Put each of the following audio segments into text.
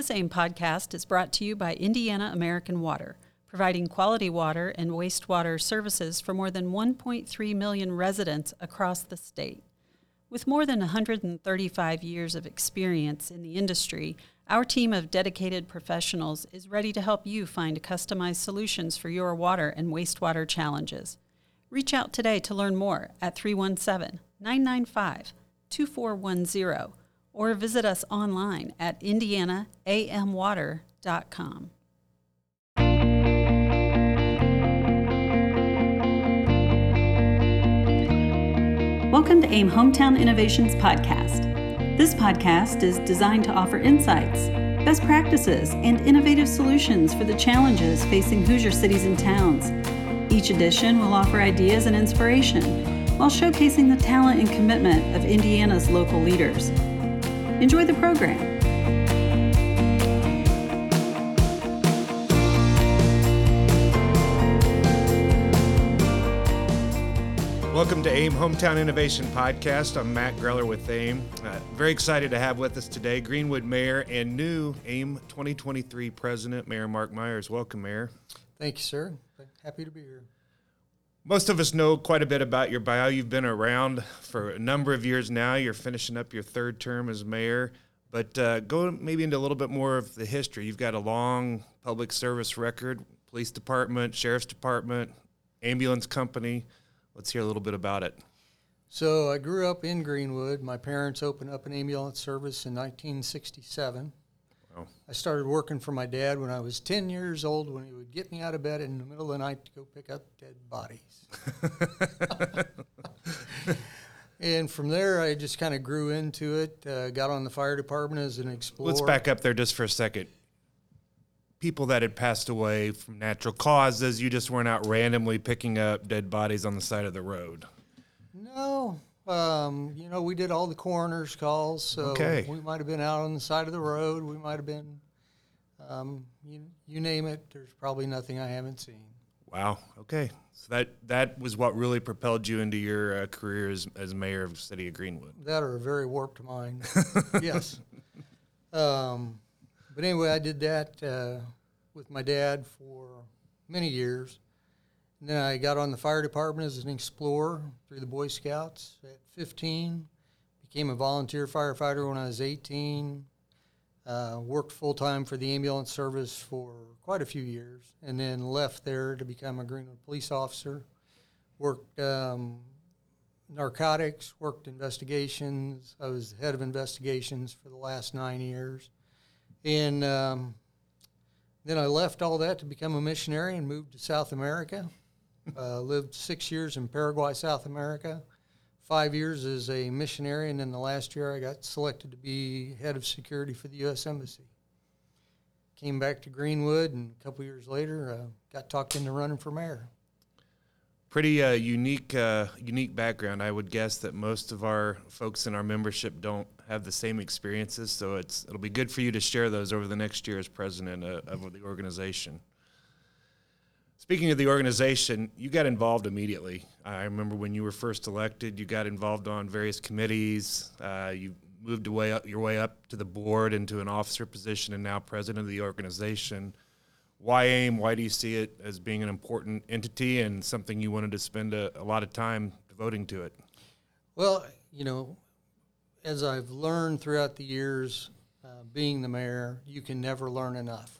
This AIM podcast is brought to you by Indiana American Water, providing quality water and wastewater services for more than 1.3 million residents across the state. With more than 135 years of experience in the industry, our team of dedicated professionals is ready to help you find customized solutions for your water and wastewater challenges. Reach out today to learn more at 317 995 2410 or visit us online at indianaamwater.com. Welcome to AIM Hometown Innovations Podcast. This podcast is designed to offer insights, best practices, and innovative solutions for the challenges facing Hoosier cities and towns. Each edition will offer ideas and inspiration while showcasing the talent and commitment of Indiana's local leaders. Enjoy the program. Welcome to AIM Hometown Innovation Podcast. I'm Matt Greller with AIM. Uh, very excited to have with us today Greenwood Mayor and new AIM 2023 President, Mayor Mark Myers. Welcome, Mayor. Thank you, sir. Happy to be here. Most of us know quite a bit about your bio. You've been around for a number of years now. You're finishing up your third term as mayor. But uh, go maybe into a little bit more of the history. You've got a long public service record, police department, sheriff's department, ambulance company. Let's hear a little bit about it. So I grew up in Greenwood. My parents opened up an ambulance service in 1967. I started working for my dad when I was 10 years old when he would get me out of bed in the middle of the night to go pick up dead bodies. and from there, I just kind of grew into it. Uh, got on the fire department as an explorer. Let's back up there just for a second. People that had passed away from natural causes, you just weren't out randomly picking up dead bodies on the side of the road. No, um, you know, we did all the coroner's calls, so okay. we might have been out on the side of the road. We might have been, um, you, you name it. There's probably nothing I haven't seen. Wow. Okay. So that that was what really propelled you into your uh, career as, as mayor of the city of Greenwood. That or a very warped mind. yes. Um, but anyway, I did that uh, with my dad for many years. And then I got on the fire department as an explorer through the Boy Scouts at 15. Became a volunteer firefighter when I was 18. Uh, worked full time for the ambulance service for quite a few years, and then left there to become a Greenwood police officer. Worked um, narcotics, worked investigations. I was head of investigations for the last nine years. And um, then I left all that to become a missionary and moved to South America. Uh, lived six years in Paraguay, South America, five years as a missionary, and then the last year I got selected to be head of security for the U.S. Embassy. Came back to Greenwood, and a couple years later, uh, got talked into running for mayor. Pretty uh, unique, uh, unique background. I would guess that most of our folks in our membership don't have the same experiences, so it's it'll be good for you to share those over the next year as president uh, of the organization. Speaking of the organization, you got involved immediately. I remember when you were first elected, you got involved on various committees. Uh, you moved away your way up to the board into an officer position, and now president of the organization. Why AIM? Why do you see it as being an important entity and something you wanted to spend a, a lot of time devoting to it? Well, you know, as I've learned throughout the years, uh, being the mayor, you can never learn enough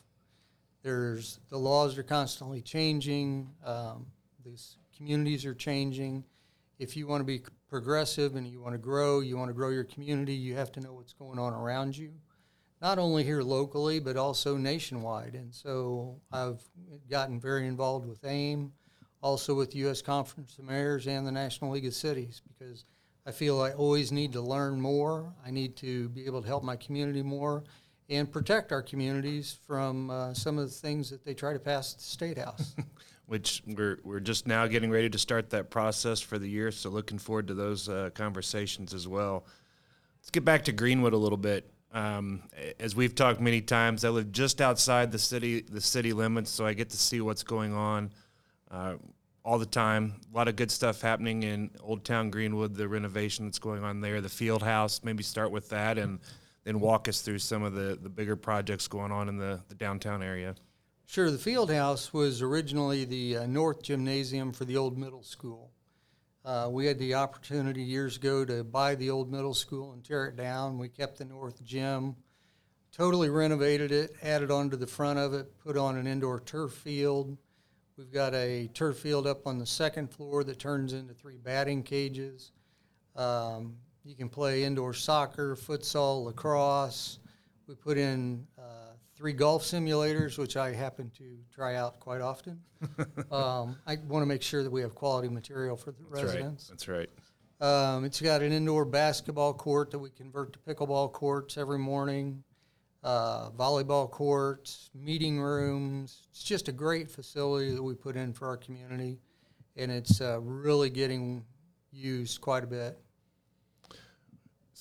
there's the laws are constantly changing. Um, these communities are changing. If you want to be progressive and you want to grow, you want to grow your community, you have to know what's going on around you, not only here locally but also nationwide. And so I've gotten very involved with AIM, also with U.S. Conference of Mayors and the National League of Cities because I feel I always need to learn more. I need to be able to help my community more and protect our communities from uh, some of the things that they try to pass at the State House. Which we're, we're just now getting ready to start that process for the year, so looking forward to those uh, conversations as well. Let's get back to Greenwood a little bit. Um, as we've talked many times, I live just outside the city the city limits, so I get to see what's going on uh, all the time. A lot of good stuff happening in Old Town Greenwood, the renovation that's going on there, the field house. Maybe start with that and then walk us through some of the, the bigger projects going on in the, the downtown area. Sure, the field house was originally the uh, north gymnasium for the old middle school. Uh, we had the opportunity years ago to buy the old middle school and tear it down. We kept the north gym, totally renovated it, added on to the front of it, put on an indoor turf field. We've got a turf field up on the second floor that turns into three batting cages. Um, you can play indoor soccer, futsal, lacrosse. We put in uh, three golf simulators, which I happen to try out quite often. um, I want to make sure that we have quality material for the That's residents. right. That's right. Um, it's got an indoor basketball court that we convert to pickleball courts every morning, uh, volleyball courts, meeting rooms. It's just a great facility that we put in for our community, and it's uh, really getting used quite a bit.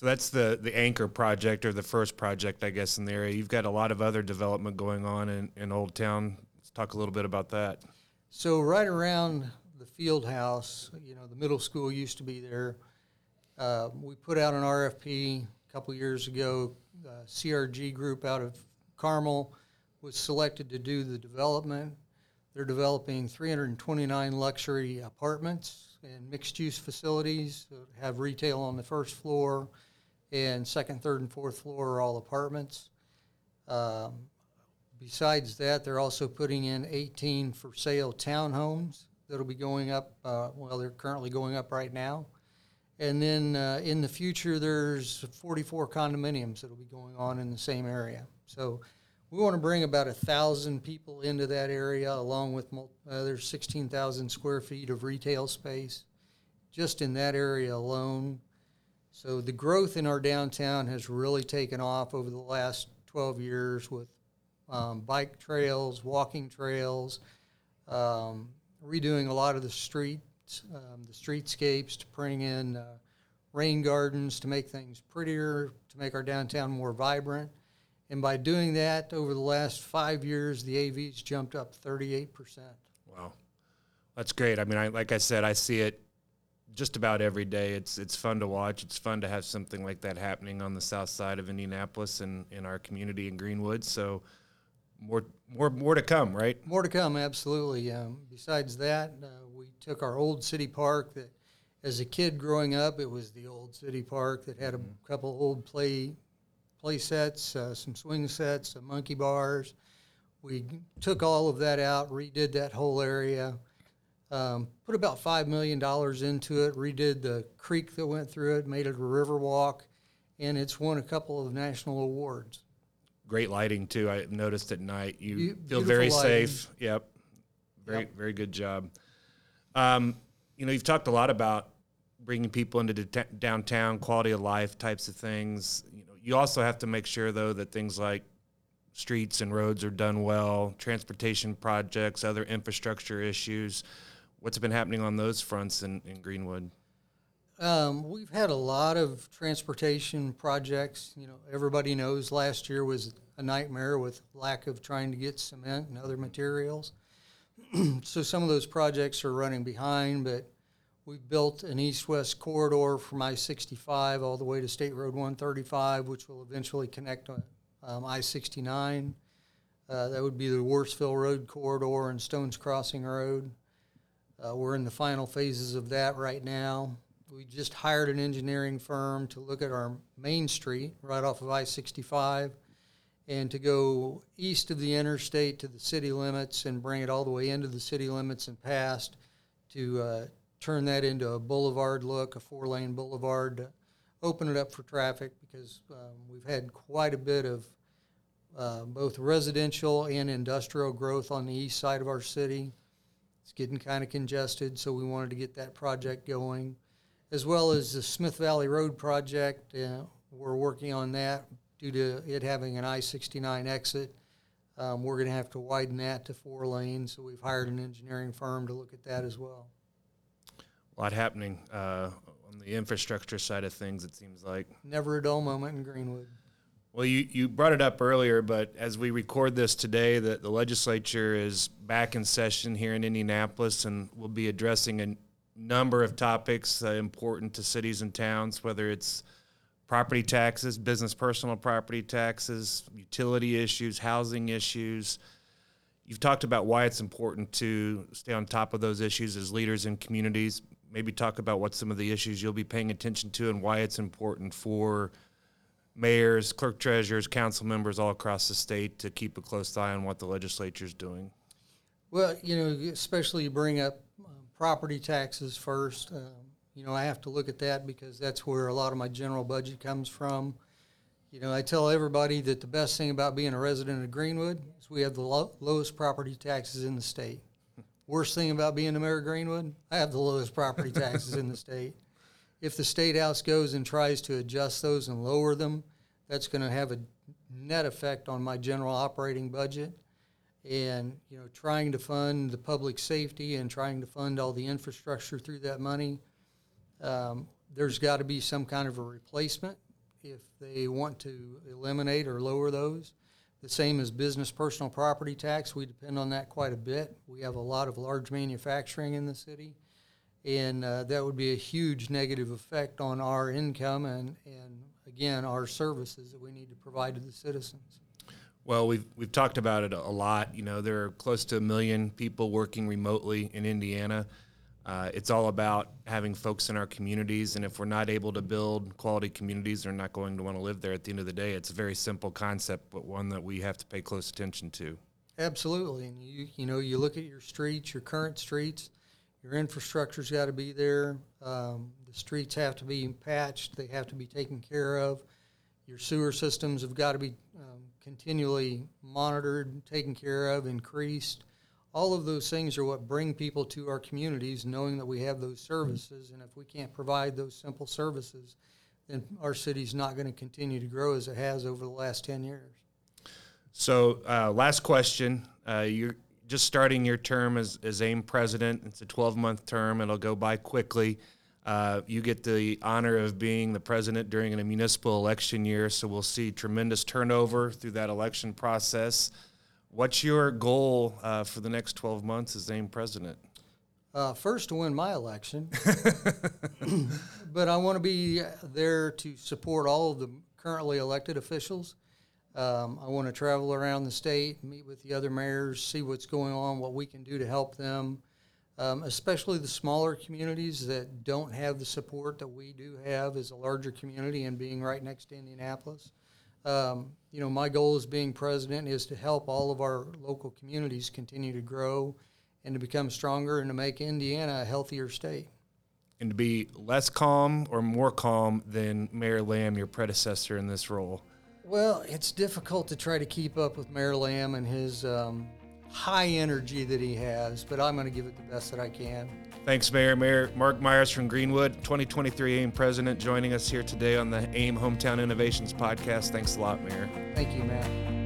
So that's the, the anchor project or the first project, I guess, in the area. You've got a lot of other development going on in, in Old Town. Let's talk a little bit about that. So right around the field house, you know, the middle school used to be there. Uh, we put out an RFP a couple years ago. Uh, CRG Group out of Carmel was selected to do the development. They're developing 329 luxury apartments and mixed-use facilities that have retail on the first floor, and second, third, and fourth floor are all apartments. Um, Besides that, they're also putting in 18 for sale townhomes that'll be going up, uh, well, they're currently going up right now. And then uh, in the future, there's 44 condominiums that'll be going on in the same area. So we want to bring about a thousand people into that area, along with mul- uh, there's 16,000 square feet of retail space just in that area alone. So the growth in our downtown has really taken off over the last 12 years with um, bike trails, walking trails, um, redoing a lot of the streets, um, the streetscapes to bring in uh, rain gardens to make things prettier, to make our downtown more vibrant. And by doing that, over the last five years, the AV's jumped up 38%. Wow, that's great. I mean, I, like I said, I see it just about every day. It's it's fun to watch. It's fun to have something like that happening on the south side of Indianapolis and in our community in Greenwood. So more more more to come, right? More to come, absolutely. Um, besides that, uh, we took our old city park that, as a kid growing up, it was the old city park that had a couple old play play sets, uh, some swing sets, some monkey bars. We took all of that out, redid that whole area, um, put about five million dollars into it, redid the creek that went through it, made it a river walk, and it's won a couple of national awards. Great lighting too. I noticed at night. You Be- feel very lighting. safe. Yep. Very Yep. very good job. Um, you know, you've talked a lot about bringing people into downtown, quality of life types of things. You know, you also have to make sure though that things like streets and roads are done well, transportation projects, other infrastructure issues. What's been happening on those fronts in, in Greenwood? Um, we've had a lot of transportation projects. You know, everybody knows last year was a nightmare with lack of trying to get cement and other materials. so some of those projects are running behind, but we've built an east-west corridor from I-65 all the way to State Road 135, which will eventually connect on um, I-69. Uh, that would be the Worthsville Road corridor and Stones Crossing Road. Uh, we're in the final phases of that right now. We just hired an engineering firm to look at our main street right off of I-65 and to go east of the interstate to the city limits and bring it all the way into the city limits and past to uh, turn that into a boulevard look, a four-lane boulevard, to open it up for traffic because um, we've had quite a bit of uh, both residential and industrial growth on the east side of our city. It's getting kind of congested, so we wanted to get that project going, as well as the Smith Valley Road project. Uh, we're working on that due to it having an I-69 exit. Um, we're going to have to widen that to four lanes, so we've hired an engineering firm to look at that as well. A lot happening uh, on the infrastructure side of things. It seems like. Never a dull moment in Greenwood. Well, you, you brought it up earlier, but as we record this today, the, the legislature is back in session here in Indianapolis and will be addressing a number of topics uh, important to cities and towns, whether it's property taxes, business personal property taxes, utility issues, housing issues. You've talked about why it's important to stay on top of those issues as leaders in communities. Maybe talk about what some of the issues you'll be paying attention to and why it's important for mayors, clerk treasurers, council members all across the state to keep a close eye on what the legislature is doing. Well, you know, especially you bring up um, property taxes first. Um, you know, I have to look at that because that's where a lot of my general budget comes from. You know, I tell everybody that the best thing about being a resident of Greenwood is we have the lo- lowest property taxes in the state. Worst thing about being a mayor of Greenwood, I have the lowest property taxes in the state. If the state house goes and tries to adjust those and lower them, that's going to have a net effect on my general operating budget. And, you know, trying to fund the public safety and trying to fund all the infrastructure through that money, um, there's got to be some kind of a replacement if they want to eliminate or lower those. The same as business personal property tax, we depend on that quite a bit. We have a lot of large manufacturing in the city, and uh, that would be a huge negative effect on our income and, and again, our services that we need to provide to the citizens. Well, we've we've talked about it a lot. You know, there are close to a million people working remotely in Indiana. Uh, it's all about having folks in our communities, and if we're not able to build quality communities, they're not going to want to live there. At the end of the day, it's a very simple concept, but one that we have to pay close attention to. Absolutely, and you you know you look at your streets, your current streets, your infrastructure's got to be there. Um, the streets have to be patched; they have to be taken care of. Your sewer systems have got to be um, continually monitored, taken care of, increased. All of those things are what bring people to our communities, knowing that we have those services. And if we can't provide those simple services, then our city's not going to continue to grow as it has over the last 10 years. So, uh, last question. Uh, you're just starting your term as, as AIM president. It's a 12 month term, it'll go by quickly. Uh, you get the honor of being the president during a municipal election year, so we'll see tremendous turnover through that election process. What's your goal uh, for the next 12 months as AIM president? Uh, first to win my election, but I want to be there to support all of the currently elected officials. Um, I want to travel around the state, meet with the other mayors, see what's going on, what we can do to help them, um, especially the smaller communities that don't have the support that we do have as a larger community and being right next to Indianapolis. Um, you know, my goal as being president is to help all of our local communities continue to grow and to become stronger and to make Indiana a healthier state. And to be less calm or more calm than Mayor Lamb, your predecessor in this role? Well, it's difficult to try to keep up with Mayor Lamb and his um, high energy that he has, but I'm going to give it the best that I can. Thanks, Mayor. Mayor Mark Myers from Greenwood, 2023 AIM President, joining us here today on the AIM Hometown Innovations Podcast. Thanks a lot, Mayor. Thank you, Matt.